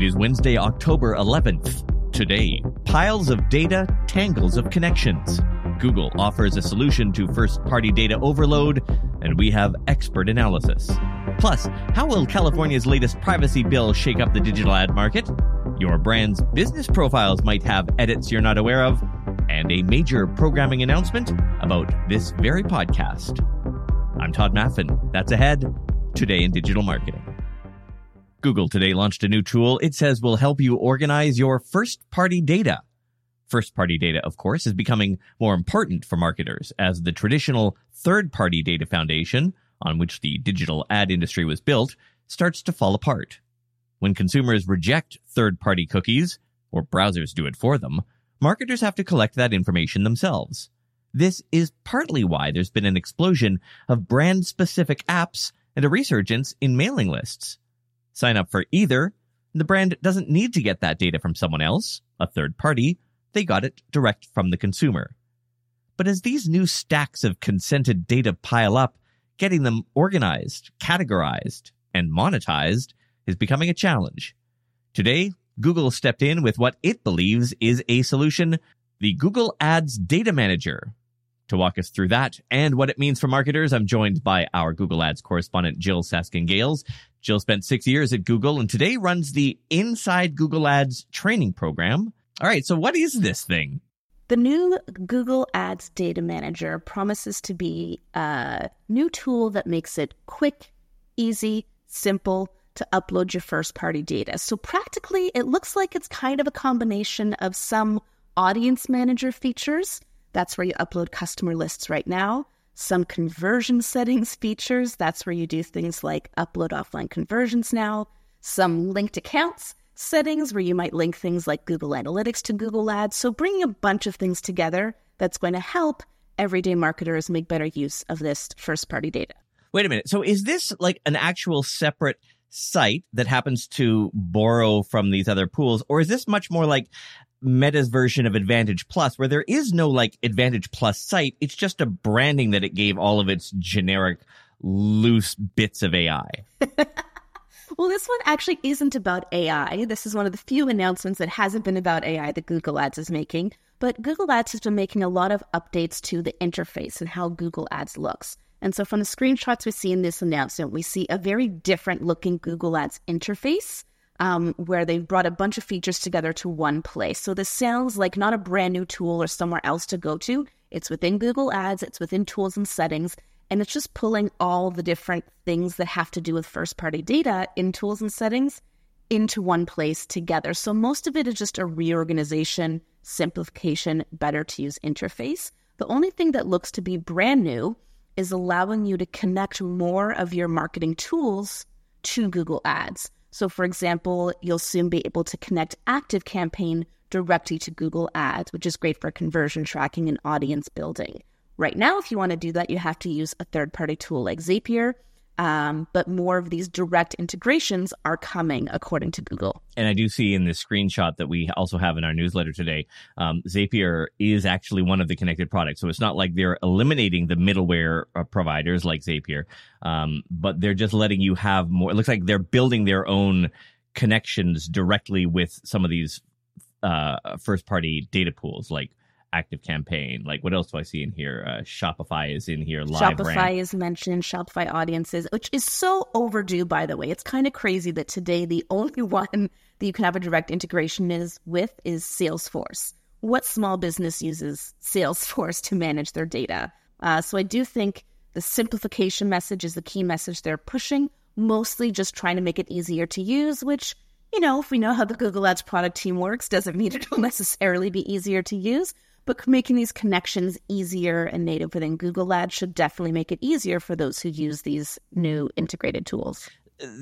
It is Wednesday, October 11th. Today, piles of data, tangles of connections. Google offers a solution to first party data overload, and we have expert analysis. Plus, how will California's latest privacy bill shake up the digital ad market? Your brand's business profiles might have edits you're not aware of, and a major programming announcement about this very podcast. I'm Tod Maffin. That's ahead today in digital marketing. Google today launched a new tool it says will help you organize your first party data. First party data, of course, is becoming more important for marketers as the traditional third party data foundation on which the digital ad industry was built starts to fall apart. When consumers reject third party cookies, or browsers do it for them, marketers have to collect that information themselves. This is partly why there's been an explosion of brand specific apps and a resurgence in mailing lists. Sign up for either. The brand doesn't need to get that data from someone else, a third party. They got it direct from the consumer. But as these new stacks of consented data pile up, getting them organized, categorized, and monetized is becoming a challenge. Today, Google stepped in with what it believes is a solution, the Google Ads Data Manager. To walk us through that and what it means for marketers, I'm joined by our Google Ads correspondent, Jyll Saskin Gales. Jyll spent six years at Google and today runs the Inside Google Ads training program. All right, so what is this thing? The new Google Ads Data Manager promises to be a new tool that makes it quick, easy, simple to upload your first party data. So, practically, it looks like it's kind of a combination of some audience manager features. That's where you upload customer lists right now. Some conversion settings features. That's where you do things like upload offline conversions now. Some linked accounts settings where you might link things like Google Analytics to Google Ads. So, bringing a bunch of things together that's going to help everyday marketers make better use of this first party data. Wait a minute. So, is this like an actual separate site that happens to borrow from these other pools, or is this much more like Meta's version of Advantage Plus, where there is no like Advantage Plus site? It's just a branding that it gave all of its generic, loose bits of AI. Well, this one actually isn't about AI. This is one of the few announcements that hasn't been about AI that Google Ads is making. But Google Ads has been making a lot of updates to the interface and how Google Ads looks. And so from the screenshots we see in this announcement, we see a very different looking Google Ads interface um, where they've brought a bunch of features together to one place. So this sounds like not a brand new tool or somewhere else to go to. It's within Google Ads, it's within tools and settings, and it's just pulling all the different things that have to do with first party data in tools and settings into one place together. So most of it is just a reorganization, simplification, better to use interface. The only thing that looks to be brand new is allowing you to connect more of your marketing tools to Google Ads. So, for example, you'll soon be able to connect ActiveCampaign directly to Google Ads, which is great for conversion tracking and audience building. Right now, if you want to do that, you have to use a third party tool like Zapier. Um, but more of these direct integrations are coming, according to Google. And I do see in this screenshot that we also have in our newsletter today, um, Zapier is actually one of the connected products. So it's not like they're eliminating the middleware uh, providers like Zapier, um, but they're just letting you have more. It looks like they're building their own connections directly with some of these uh, first party data pools like ActiveCampaign. Like what else do i see in here? Uh, Shopify is in here live Shopify is mentioned Shopify audiences which is so overdue by the way. It's kind of crazy that today the only one that you can have a direct integration is with is Salesforce. What small business uses Salesforce to manage their data? Uh, so i do think the simplification message is the key message they're pushing mostly just trying to make it easier to use which you know, if we know how the Google Ads product team works, doesn't mean it will necessarily be easier to use but making these connections easier and native within Google Ads should definitely make it easier for those who use these new integrated tools.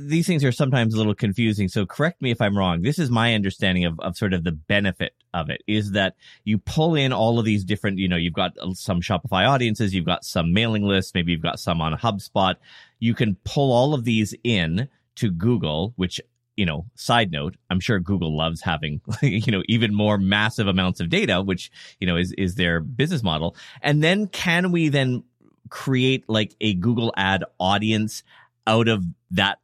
These things are sometimes a little confusing. So correct me if I'm wrong. This is my understanding of, of sort of the benefit of it is that you pull in all of these different, you know, you've got uh, some Shopify audiences, you've got some mailing lists, maybe you've got some on HubSpot. You can pull all of these in to Google, which you know, side note, I'm sure Google loves having, you know, even more massive amounts of data, which, you know, is, is their business model. And then can we then create like a Google ad audience out of that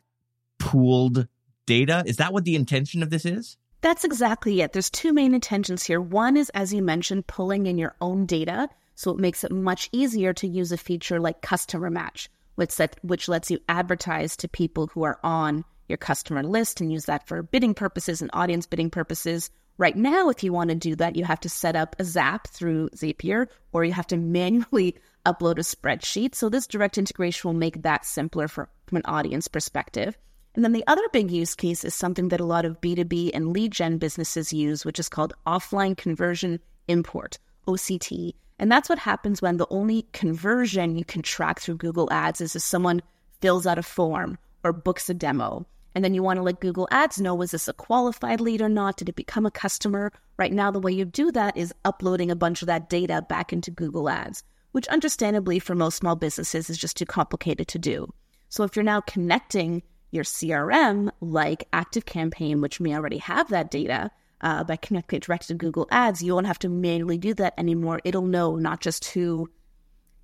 pooled data. Is that what the intention of this is? That's exactly it. There's two main intentions here. One is, as you mentioned, pulling in your own data. So it makes it much easier to use a feature like customer match, which, which lets you advertise to people who are on your customer list and use that for bidding purposes and audience bidding purposes. Right now, if you want to do that, you have to set up a Zap through Zapier or you have to manually upload a spreadsheet. So this direct integration will make that simpler for, from an audience perspective. And then the other big use case is something that a lot of B2B and lead gen businesses use, which is called offline conversion import, OCT. And that's what happens when the only conversion you can track through Google Ads is if someone fills out a form or books a demo. And then you want to let Google Ads know was this a qualified lead or not? Did it become a customer? Right now, the way you do that is uploading a bunch of that data back into Google Ads, which understandably for most small businesses is just too complicated to do. So if you're now connecting your CRM like ActiveCampaign, which may already have that data, uh, by connecting it directly to Google Ads, you won't have to manually do that anymore. It'll know not just who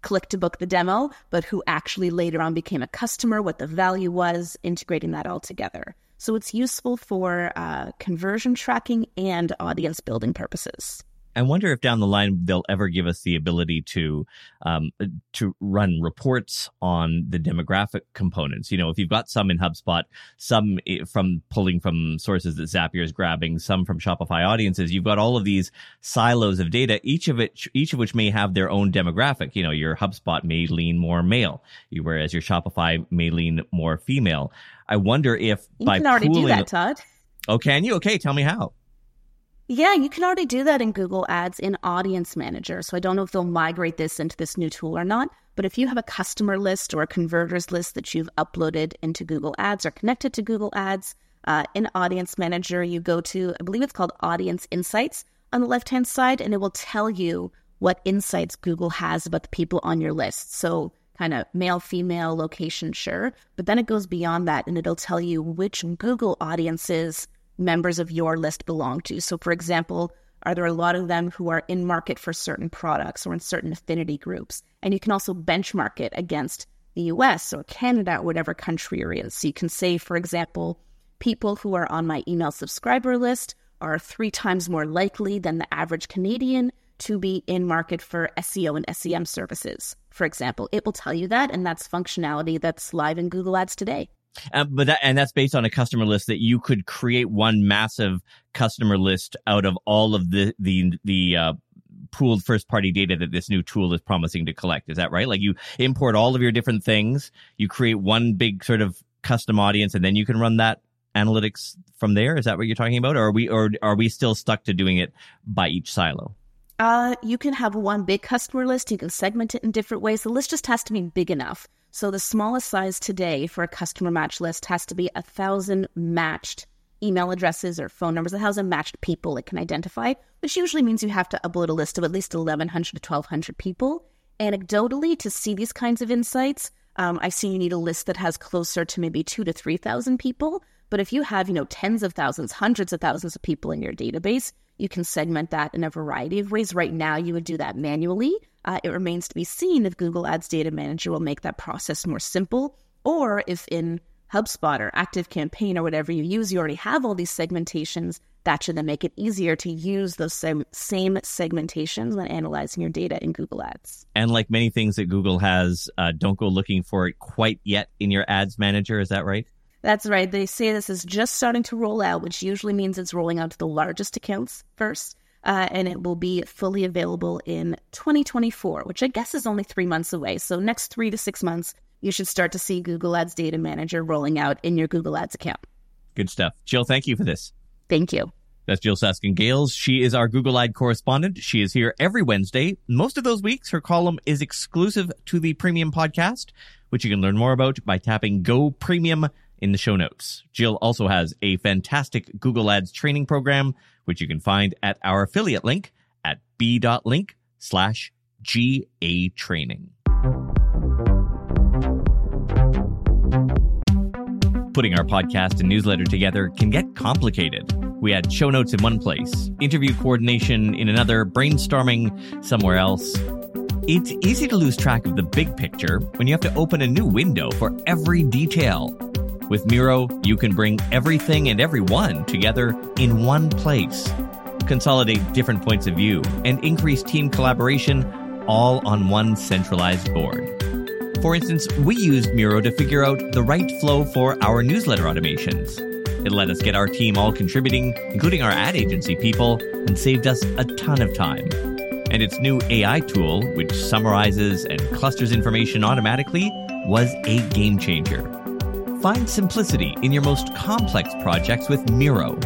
clicked to book the demo, but who actually later on became a customer, what the value was, integrating that all together. So it's useful for uh, conversion tracking and audience building purposes. I wonder if down the line they'll ever give us the ability to um, to run reports on the demographic components. You know, if you've got some in HubSpot, some from pulling from sources that Zapier is grabbing, some from Shopify audiences, you've got all of these silos of data. Each of it, each of which may have their own demographic. You know, your HubSpot may lean more male, whereas your Shopify may lean more female. I wonder if you by can already pooling, do that, Tod. Oh, can you? Okay, tell me how. Yeah, you can already do that in Google Ads in Audience Manager. So I don't know if they'll migrate this into this new tool or not. But if you have a customer list or a converters list that you've uploaded into Google Ads or connected to Google Ads, uh, in Audience Manager, you go to, I believe it's called Audience Insights on the left hand side, and it will tell you what insights Google has about the people on your list. So kind of male, female, location, sure. But then it goes beyond that and it'll tell you which Google audiences members of your list belong to. So, for example, are there a lot of them who are in market for certain products or in certain affinity groups? And you can also benchmark it against the US or Canada or whatever country you're in. So you can say, for example, people who are on my email subscriber list are three times more likely than the average Canadian to be in market for SEO and SEM services, for example. It will tell you that, and that's functionality that's live in Google Ads today. Uh, but that, and that's based on a customer list that you could create one massive customer list out of all of the the the uh, pooled first party data that this new tool is promising to collect. Is that right? Like you import all of your different things, you create one big sort of custom audience, and then you can run that analytics from there. Is that what you're talking about, or are we or are we still stuck to doing it by each silo? Uh, you can have one big customer list. You can segment it in different ways. The list just has to be big enough. So the smallest size today for a customer match list has to be a thousand matched email addresses or phone numbers, a thousand matched people it can identify, which usually means you have to upload a list of at least 1,100 to 1,200 people. Anecdotally, to see these kinds of insights, um, I see you need a list that has closer to maybe two to 3,000 people. But if you have, you know, tens of thousands, hundreds of thousands of people in your database, you can segment that in a variety of ways. Right now, you would do that manually. Uh, it remains to be seen if Google Ads Data Manager will make that process more simple, or if in HubSpot or ActiveCampaign or whatever you use, you already have all these segmentations. That should then make it easier to use those same, same segmentations when analyzing your data in Google Ads. And like many things that Google has, uh, don't go looking for it quite yet in your ads manager. Is that right? That's right. They say this is just starting to roll out, which usually means it's rolling out to the largest accounts first. Uh, and it will be fully available in 2024, which I guess is only three months away. So, next three to six months, you should start to see Google Ads Data Manager rolling out in your Google Ads account. Good stuff. Jyll, thank you for this. Thank you. That's Jyll Saskin Gales. She is our Google Ad correspondent. She is here every Wednesday. Most of those weeks, her column is exclusive to the premium podcast, which you can learn more about by tapping Go Premium in the show notes. Jyll also has a fantastic Google Ads training program, which you can find at our affiliate link at b.link slash GA training. Putting our podcast and newsletter together can get complicated. We had show notes in one place, interview coordination in another, brainstorming somewhere else. It's easy to lose track of the big picture when you have to open a new window for every detail. With Miro, you can bring everything and everyone together in one place, consolidate different points of view, and increase team collaboration all on one centralized board. For instance, we used Miro to figure out the right flow for our newsletter automations. It let us get our team all contributing, including our ad agency people, and saved us a ton of time. And its new AI tool, which summarizes and clusters information automatically, was a game changer. Find simplicity in your most complex projects with Miro.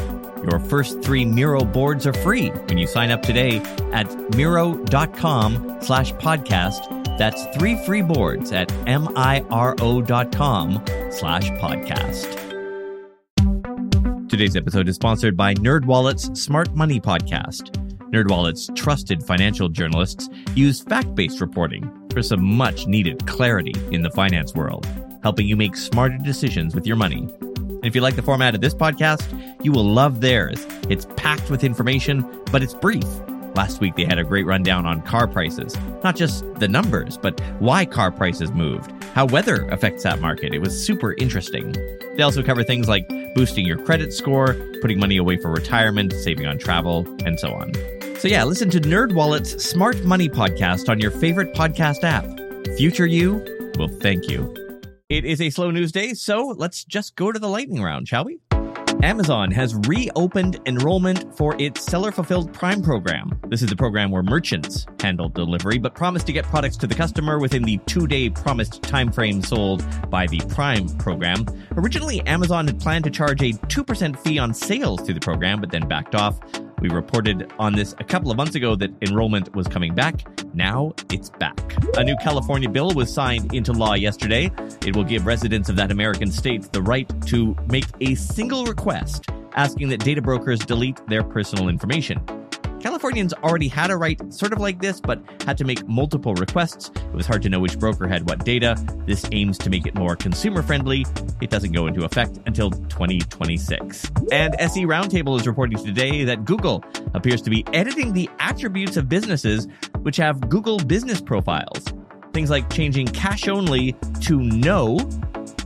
Your first three Miro boards are free when you sign up today at Miro.com slash podcast. That's three free boards at M-I-R-O.com slash podcast. Today's episode is sponsored by NerdWallet's Smart Money Podcast. NerdWallet's trusted financial journalists use fact-based reporting for some much-needed clarity in the finance world, helping you make smarter decisions with your money. And if you like the format of this podcast, you will love theirs. It's packed with information, but it's brief. Last week, they had a great rundown on car prices. Not just the numbers, but why car prices moved, how weather affects that market. It was super interesting. They also cover things like boosting your credit score, putting money away for retirement, saving on travel, and so on. So yeah, listen to NerdWallet's Smart Money podcast on your favorite podcast app. Future you will thank you. It is a slow news day, so let's just go to the lightning round, shall we? Amazon has reopened enrollment for its seller fulfilled Prime program. This is a program where merchants handle delivery but promise to get products to the customer within the two day promised time frame sold by the Prime program. Originally, Amazon had planned to charge a 2% fee on sales through the program, but then backed off. We reported on this a couple of months ago that enrollment was coming back. Now it's back. A new California bill was signed into law yesterday. It will give residents of that American state the right to make a single request asking that data brokers delete their personal information. Californians already had a right sort of like this, but had to make multiple requests. It was hard to know which broker had what data. This aims to make it more consumer friendly. It doesn't go into effect until 2026. And SE Roundtable is reporting today that Google appears to be editing the attributes of businesses which have Google business profiles. Things like changing cash only to no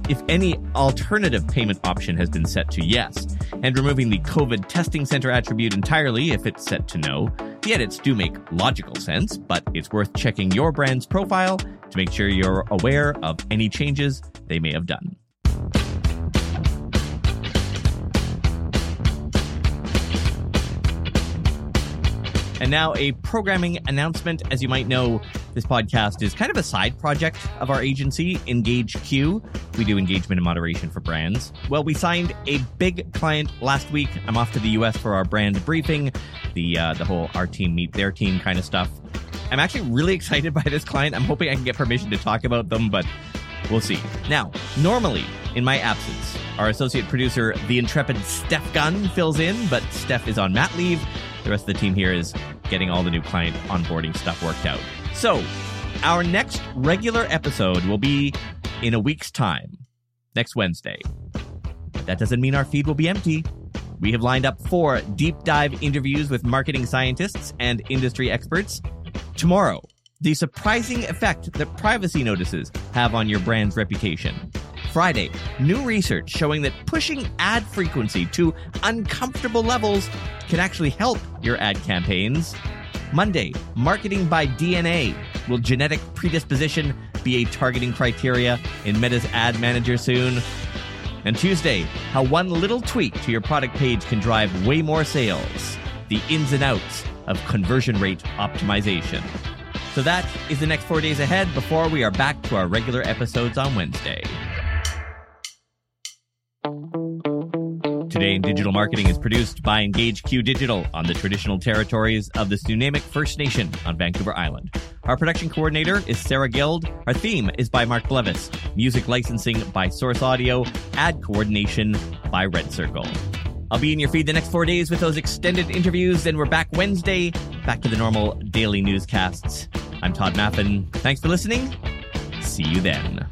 if any alternative payment option has been set to yes, and removing the COVID testing center attribute entirely if it's set to no. The edits do make logical sense, but it's worth checking your brand's profile to make sure you're aware of any changes they may have done. And now, a programming announcement. As you might know, this podcast is kind of a side project of our agency, Engage Q. We do engagement and moderation for brands. Well, we signed a big client last week. I'm off to the US for our brand briefing, the uh, the whole our team meet their team kind of stuff. I'm actually really excited by this client. I'm hoping I can get permission to talk about them, but we'll see. Now, normally in my absence, our associate producer, the intrepid Steph Gunn, fills in, but Steph is on mat leave. The rest of the team here is getting all the new client onboarding stuff worked out. So, our next regular episode will be in a week's time, next Wednesday. But that doesn't mean our feed will be empty. We have lined up four deep dive interviews with marketing scientists and industry experts. Tomorrow, the surprising effect that privacy notices have on your brand's reputation. Friday, new research showing that pushing ad frequency to uncomfortable levels can actually help your ad campaigns. Monday, marketing by DNA. Will genetic predisposition be a targeting criteria in Meta's ad manager soon? And Tuesday, how one little tweak to your product page can drive way more sales. The ins and outs of conversion rate optimization. So that is the next four days ahead before we are back to our regular episodes on Wednesday. Today in Digital Marketing is produced by engageQ Digital on the traditional territories of the Snuneymuxw First Nation on Vancouver Island. Our production coordinator is Sarah Guild. Our theme is by Mark Blevis. Music licensing by Source Audio. Ad coordination by Red Circle. I'll be in your feed the next four days with those extended interviews, and we're back Wednesday, back to the normal daily newscasts. I'm Tod Maffin. Thanks for listening. See you then.